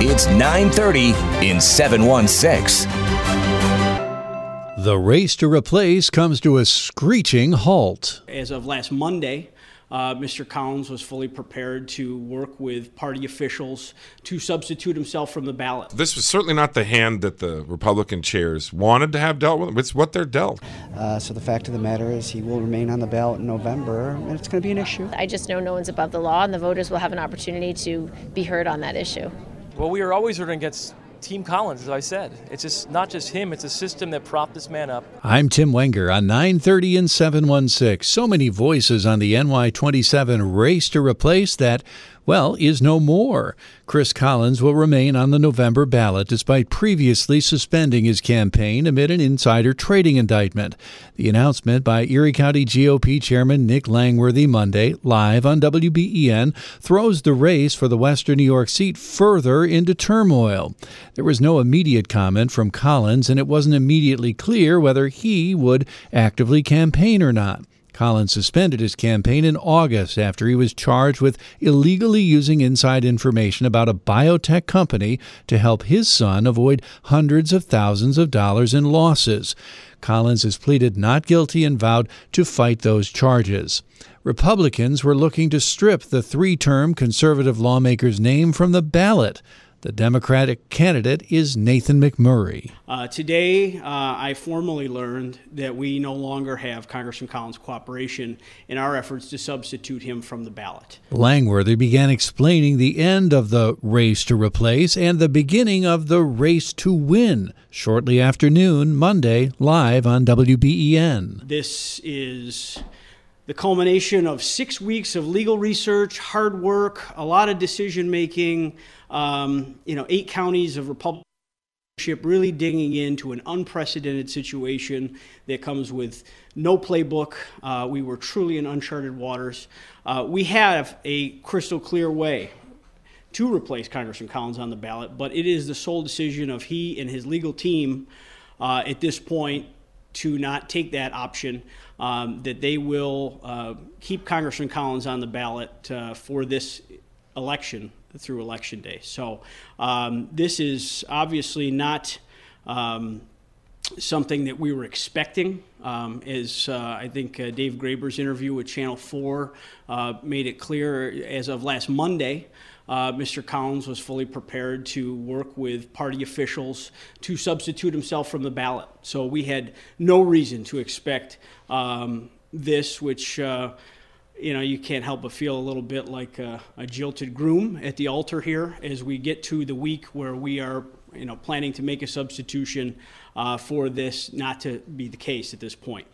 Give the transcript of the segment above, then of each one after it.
It's 9:30 in 716. The race to replace comes to a screeching halt. As of last Monday, uh, Mr. Collins was fully prepared to work with party officials to substitute himself from the ballot. This was certainly not the hand that the Republican chairs wanted to have dealt with. It's what they're dealt. Uh, so the fact of the matter is, he will remain on the ballot in November, and it's going to be an issue. I just know no one's above the law, and the voters will have an opportunity to be heard on that issue. Well, we are always rooting against Team Collins, as I said. It's just not just him, it's a system that propped this man up. I'm Tim Wenger on 930 and 716. So many voices on the NY27 race to replace that well, is no more. Chris Collins will remain on the November ballot despite previously suspending his campaign amid an insider trading indictment. The announcement by Erie County GOP Chairman Nick Langworthy Monday, live on WBEN, throws the race for the Western New York seat further into turmoil. There was no immediate comment from Collins, and it wasn't immediately clear whether he would actively campaign or not. Collins suspended his campaign in August after he was charged with illegally using inside information about a biotech company to help his son avoid hundreds of thousands of dollars in losses. Collins has pleaded not guilty and vowed to fight those charges. Republicans were looking to strip the three term conservative lawmaker's name from the ballot. The Democratic candidate is Nathan McMurray. Uh, today, uh, I formally learned that we no longer have Congressman Collins' cooperation in our efforts to substitute him from the ballot. Langworthy began explaining the end of the race to replace and the beginning of the race to win shortly after noon, Monday, live on WBEN. This is the culmination of six weeks of legal research, hard work, a lot of decision making, um, you know, eight counties of Republican really digging into an unprecedented situation that comes with no playbook. Uh, we were truly in uncharted waters. Uh, we have a crystal clear way to replace Congressman Collins on the ballot, but it is the sole decision of he and his legal team uh, at this point to not take that option. Um, that they will uh, keep Congressman Collins on the ballot uh, for this election through election day. So um, this is obviously not um, something that we were expecting. Um, as uh, I think uh, Dave Graber's interview with Channel 4 uh, made it clear, as of last Monday, uh, Mr. Collins was fully prepared to work with party officials to substitute himself from the ballot. So we had no reason to expect um, this, which uh, you know, you can't help but feel a little bit like a, a, jilted groom at the altar here as we get to the week where we are, you know, planning to make a substitution uh, for this not to be the case at this point.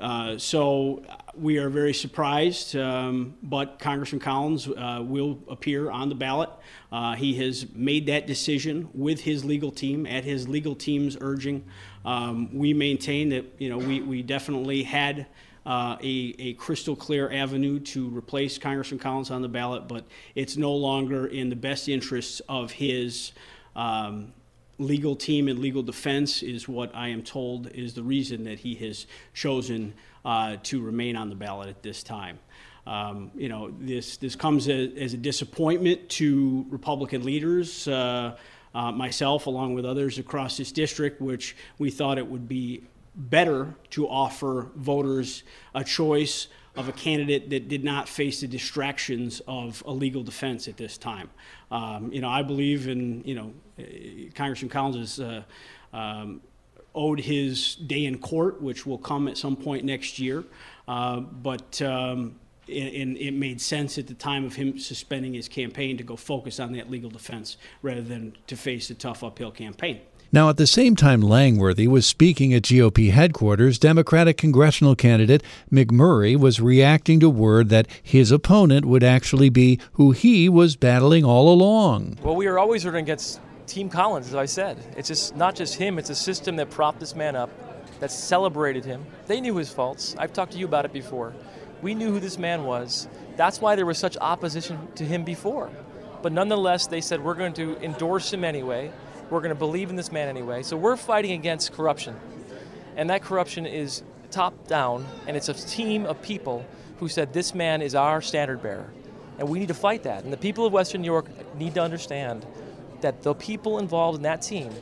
Uh, so we are very surprised, um, but Congressman Collins uh, will appear on the ballot. Uh, he has made that decision with his legal team at his legal team's urging. Um, we maintain that you know we, we definitely had uh, a, a crystal clear avenue to replace Congressman Collins on the ballot, but it's no longer in the best interests of his um, legal team and legal defense, is what I am told is the reason that he has chosen uh, to remain on the ballot at this time. Um, you know, this this comes as, as, a disappointment to Republican leaders. Uh, uh, myself, along with others across this district, which we thought it would be better to offer voters a choice of a candidate that did not face the distractions of a legal defense at this time. Um, you know, I believe in, you know, Congressman Collins has uh, um, owed his day in court, which will come at some point next year. Uh, but um, and it made sense at the time of him suspending his campaign to go focus on that legal defense rather than to face a tough uphill campaign. Now, at the same time Langworthy was speaking at GOP headquarters, Democratic congressional candidate McMurray was reacting to word that his opponent would actually be who he was battling all along. Well, we are always rooting against Team Collins, as I said. It's just not just him, it's a system that propped this man up, that celebrated him. They knew his faults. I've talked to you about it before. We knew who this man was. That's why there was such opposition to him before. But nonetheless, they said, we're going to endorse him anyway. We're going to believe in this man anyway. So we're fighting against corruption. And that corruption is top down, and it's a team of people who said, This man is our standard bearer. And we need to fight that. And the people of Western New York need to understand that the people involved in that team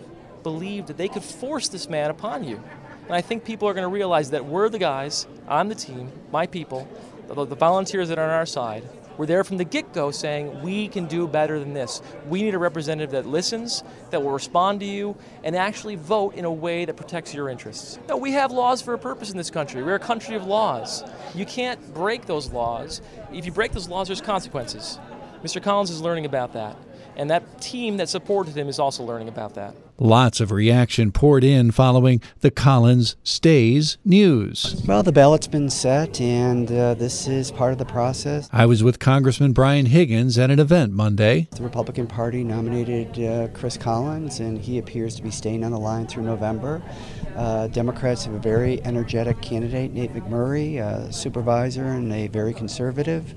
believed that they could force this man upon you. And I think people are going to realize that we're the guys on the team, my people, the, the volunteers that are on our side, we're there from the get go saying we can do better than this. We need a representative that listens, that will respond to you, and actually vote in a way that protects your interests. No, we have laws for a purpose in this country. We're a country of laws. You can't break those laws. If you break those laws, there's consequences. Mr. Collins is learning about that. And that team that supported him is also learning about that. Lots of reaction poured in following the Collins stays news. Well, the ballot's been set, and uh, this is part of the process. I was with Congressman Brian Higgins at an event Monday. The Republican Party nominated uh, Chris Collins, and he appears to be staying on the line through November. Uh, Democrats have a very energetic candidate, Nate McMurray, a supervisor and a very conservative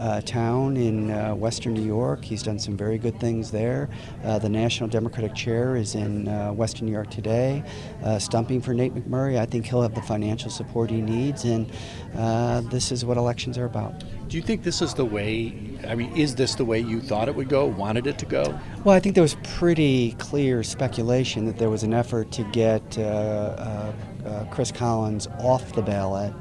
uh, town in uh, western New York. He's done some very good things there. Uh, the National Democratic Chair is in uh, western New York today, uh, stumping for Nate McMurray. I think he'll have the financial support he needs, and uh, this is what elections are about. Do you think this is the way? I mean, is this the way you thought it would go, wanted it to go? Well, I think there was pretty clear speculation that there was an effort to get Chris Collins off the ballot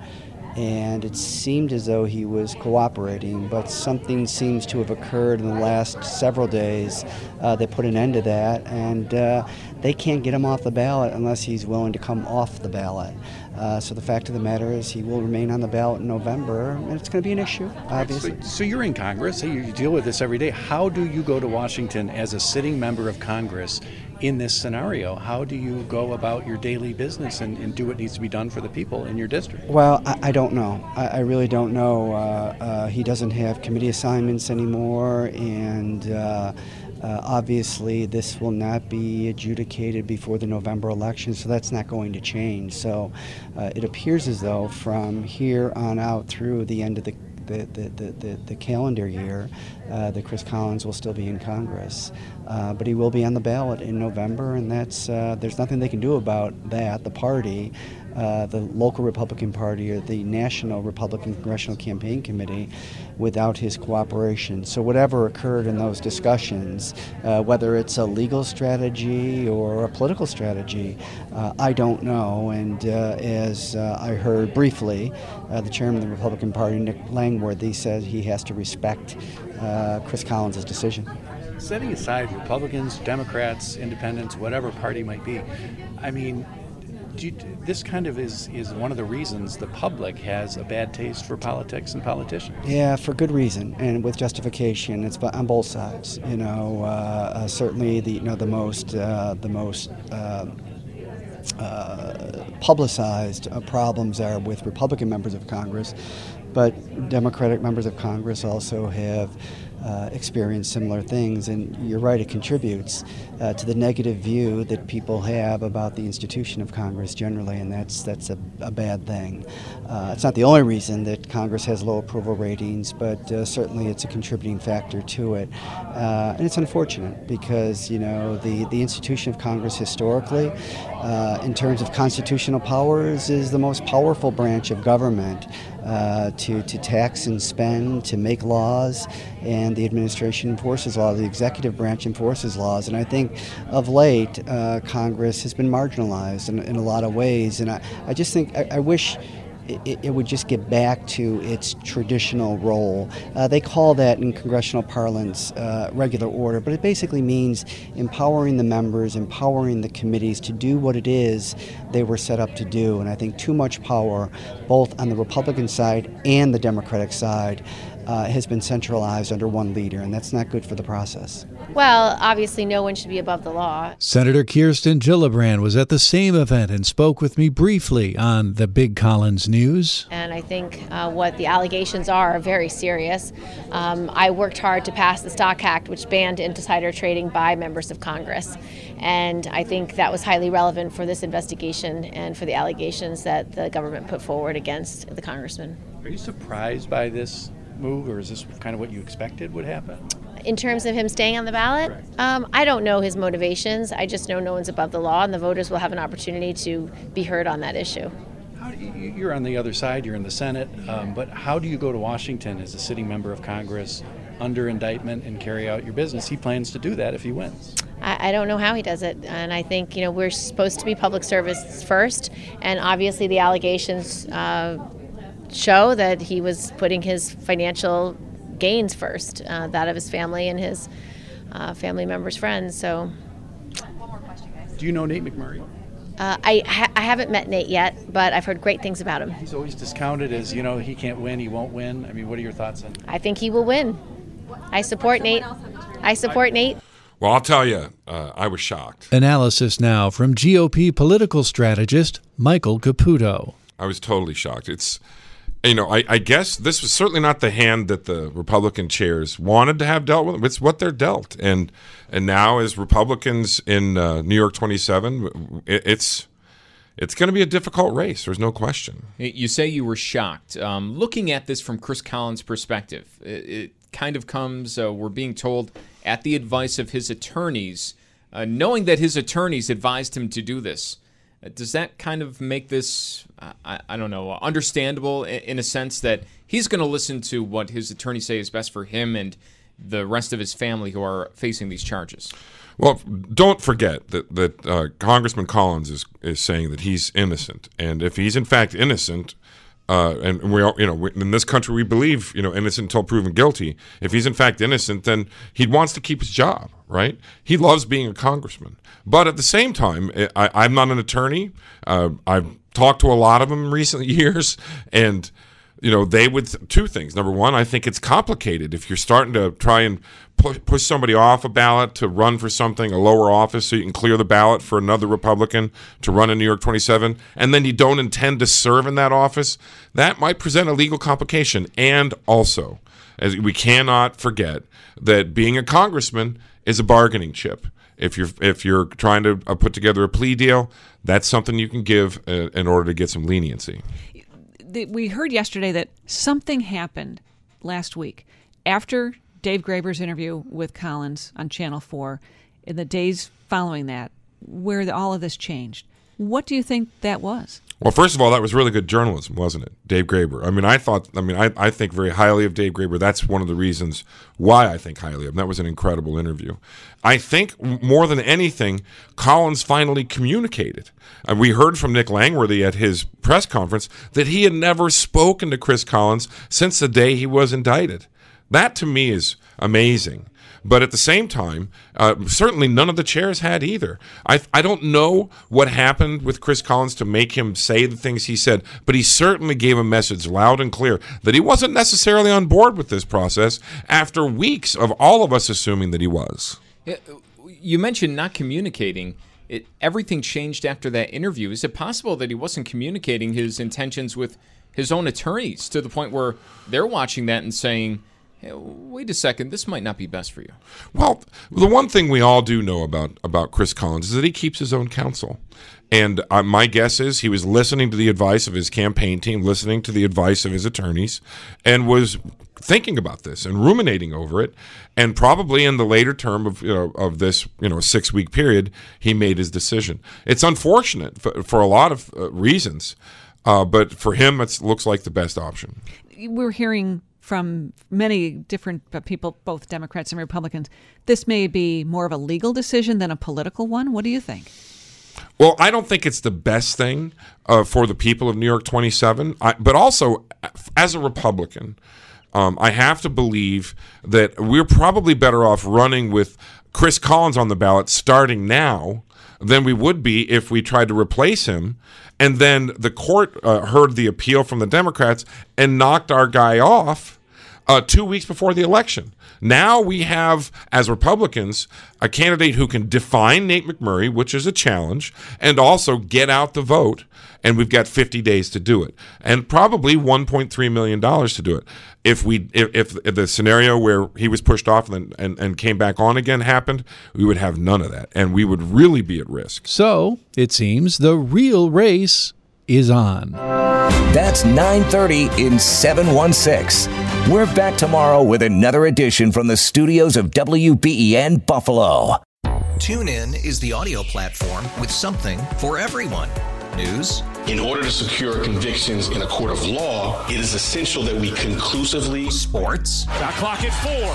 and it seemed as though he was cooperating, but something seems to have occurred in the last several days uh, that put an end to that, and uh, they can't get him off the ballot unless he's willing to come off the ballot. Uh, so the fact of the matter is, he will remain on the ballot in November, and it's going to be an issue, obviously. So, you're in Congress, so you deal with this every day. How do you go to Washington as a sitting member of Congress in this scenario? How do you go about your daily business and, and do what needs to be done for the people in your district? Well, I, I don't know. I, I, really don't know. Uh, uh, he doesn't have committee assignments anymore, and uh, uh, obviously, this will not be adjudicated before the November election, so that's not going to change. So uh, it appears as though from here on out through the end of the the, the, the, the, calendar year uh, that Chris Collins will still be in Congress. Uh, but he will be on the ballot in November, and that's uh, there's nothing they can do about that. The party uh, the local Republican Party or the National Republican Congressional Campaign Committee without his cooperation. So, whatever occurred in those discussions, uh, whether it's a legal strategy or a political strategy, uh, I don't know. And uh, as uh, I heard briefly, the chairman of the Republican Party, Nick Langworthy, said he has to respect Chris Collins' decision. Setting aside Republicans, Democrats, Independents, whatever party might be, I mean, you, this kind of is, is one of the reasons the public has a bad taste for politics and politicians. Yeah, for good reason and with justification. It's on both sides. You know, uh, uh, certainly the you know the most uh, the most. Uh, uh, publicized uh, problems are with Republican members of Congress, but Democratic members of Congress also have uh, experience similar things. And you're right, it contributes uh, to the negative view that people have about the institution of Congress generally, and that's that's a, a bad thing. Uh, it's not the only reason that Congress has low approval ratings, but uh, certainly it's a contributing factor to it. Uh, and it's unfortunate because you know the the institution of Congress historically, in terms of constitutional powers, is the most powerful branch of government uh, to, to tax and spend, to make laws, and the administration enforces laws, the executive branch enforces laws. And I think of late, uh, Congress has been marginalized in, in a lot of ways. And I, I just think, I, I wish it, it, would just get back to its traditional role. Uh, they call that in congressional parlance uh, regular order, but it basically means empowering the members, empowering the committees to do what it is they were set up to do. And I think too much power, both on the Republican side and the Democratic side, uh, has been centralized under one leader, and that's not good for the process. Well, obviously, no one should be above the law. Senator Kirsten Gillibrand was at the same event and spoke with me briefly on the Big Collins news. And I think uh, what the allegations are are very serious. Um, I worked hard to pass the Stock Act, which banned insider trading by members of Congress. And I think that was highly relevant for this investigation and for the allegations that the government put forward against the congressman. Are you surprised by this move, or is this kind of what you expected would happen? In terms of him staying on the ballot, um, I don't know his motivations. I just know no one's above the law, and the voters will have an opportunity to be heard on that issue. How you're on the other side, you're in the Senate, um, but how do you go to Washington as a sitting member of Congress under indictment and carry out your business? He plans to do that if he wins. I, I don't know how he does it, and I think you know we're supposed to be public service first, and obviously the allegations uh, show that he was putting his financial gains first, uh, that of his family and his uh, family members' friends. So. Do you know Nate McMurray? Uh, I, ha- I haven't met Nate yet, but I've heard great things about him. He's always discounted as, you know, he can't win, he won't win. I mean, what are your thoughts on I think he will win. I support Nate. I support Nate. Well, I'll tell you, uh, I was shocked. Analysis now from GOP political strategist Michael Caputo. I was totally shocked. It's, you know, I, I guess this was certainly not the hand that the Republican chairs wanted to have dealt with. It's what they're dealt, and and now as Republicans in uh, New York 27, it, it's it's going to be a difficult race. There's no question. You say you were shocked. Um, looking at this from Chris Collins' perspective, it, it kind of comes. Uh, we're being told at the advice of his attorneys, uh, knowing that his attorneys advised him to do this. Does that kind of make this, I, I don't know, understandable in, a sense that he's going to listen to what his attorneys say is best for him and the rest of his family who are facing these charges? Well, don't forget that that uh, Congressman Collins is is saying that he's innocent, and if he's in fact innocent, uh, and we all, you know, in this country we believe, you know, innocent until proven guilty. If he's in fact innocent, then he wants to keep his job, right? He loves being a congressman, but at the same time, I, I'm not an attorney. Uh, I've talked to a lot of them in recent years, and you know, they would two things. Number one, I think it's complicated if you're starting to try and push, push somebody off a ballot to run for something, a lower office, so you can clear the ballot for another Republican to run in New York 27, and then you don't intend to serve in that office. That might present a legal complication. And also, as we cannot forget that being a congressman is a bargaining chip. If you're if you're trying to uh, put together a plea deal, that's something you can give uh, in order to get some leniency we heard yesterday that something happened last week after Dave Graber's interview with Collins on Channel 4, in the days following that, where all of this changed. What do you think that was? Well, first of all, that was really good journalism, wasn't it? Dave Graber. I mean, I thought, I mean, I, I think very highly of Dave Graber. That's one of the reasons why I think highly of him. That was an incredible interview. I think more than anything, Collins finally communicated. And we heard from Nick Langworthy at his press conference that he had never spoken to Chris Collins since the day he was indicted. That to me is amazing. But at the same time, uh, certainly none of the chairs had either. I, I don't know what happened with Chris Collins to make him say the things he said, but he certainly gave a message loud and clear that he wasn't necessarily on board with this process after weeks of all of us assuming that he was. You mentioned not communicating. It, everything changed after that interview. Is it possible that he wasn't communicating his intentions with his own attorneys to the point where they're watching that and saying, hey, wait a second, this might not be best for you. Well, the one thing we all do know about about Chris Collins is that he keeps his own counsel. And uh, my guess is he was listening to the advice of his campaign team, listening to the advice of his attorneys, and was thinking about this and ruminating over it. And probably in the later term of you know, of this you know six week period, he made his decision. It's unfortunate for, for a lot of uh, reasons, uh, but for him, it looks like the best option. We're hearing from many different people, both Democrats and Republicans. This may be more of a legal decision than a political one. What do you think? Well, I don't think it's the best thing uh, for the people of New York 27, I, but also as a Republican, um, I have to believe that we're probably better off running with Chris Collins on the ballot starting now than we would be if we tried to replace him. And then the court uh, heard the appeal from the Democrats and knocked our guy off uh, two weeks before the election. Now we have, as Republicans, a candidate who can define Nate McMurray, which is a challenge, and also get out the vote. And we've got 50 days to do it, and probably 1.3 million dollars to do it. If we, if, if the scenario where he was pushed off and, and and came back on again happened, we would have none of that, and we would really be at risk. So it seems the real race is on. That's 9:30 in 716. We're back tomorrow with another edition from the studios of WBEN Buffalo. TuneIn is the audio platform with something for everyone. News. In order to secure convictions in a court of law, it is essential that we conclusively. Sports. Shot clock at four.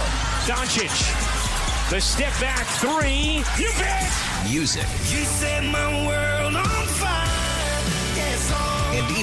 Doncic. The step back three. You bet. Music. You set my world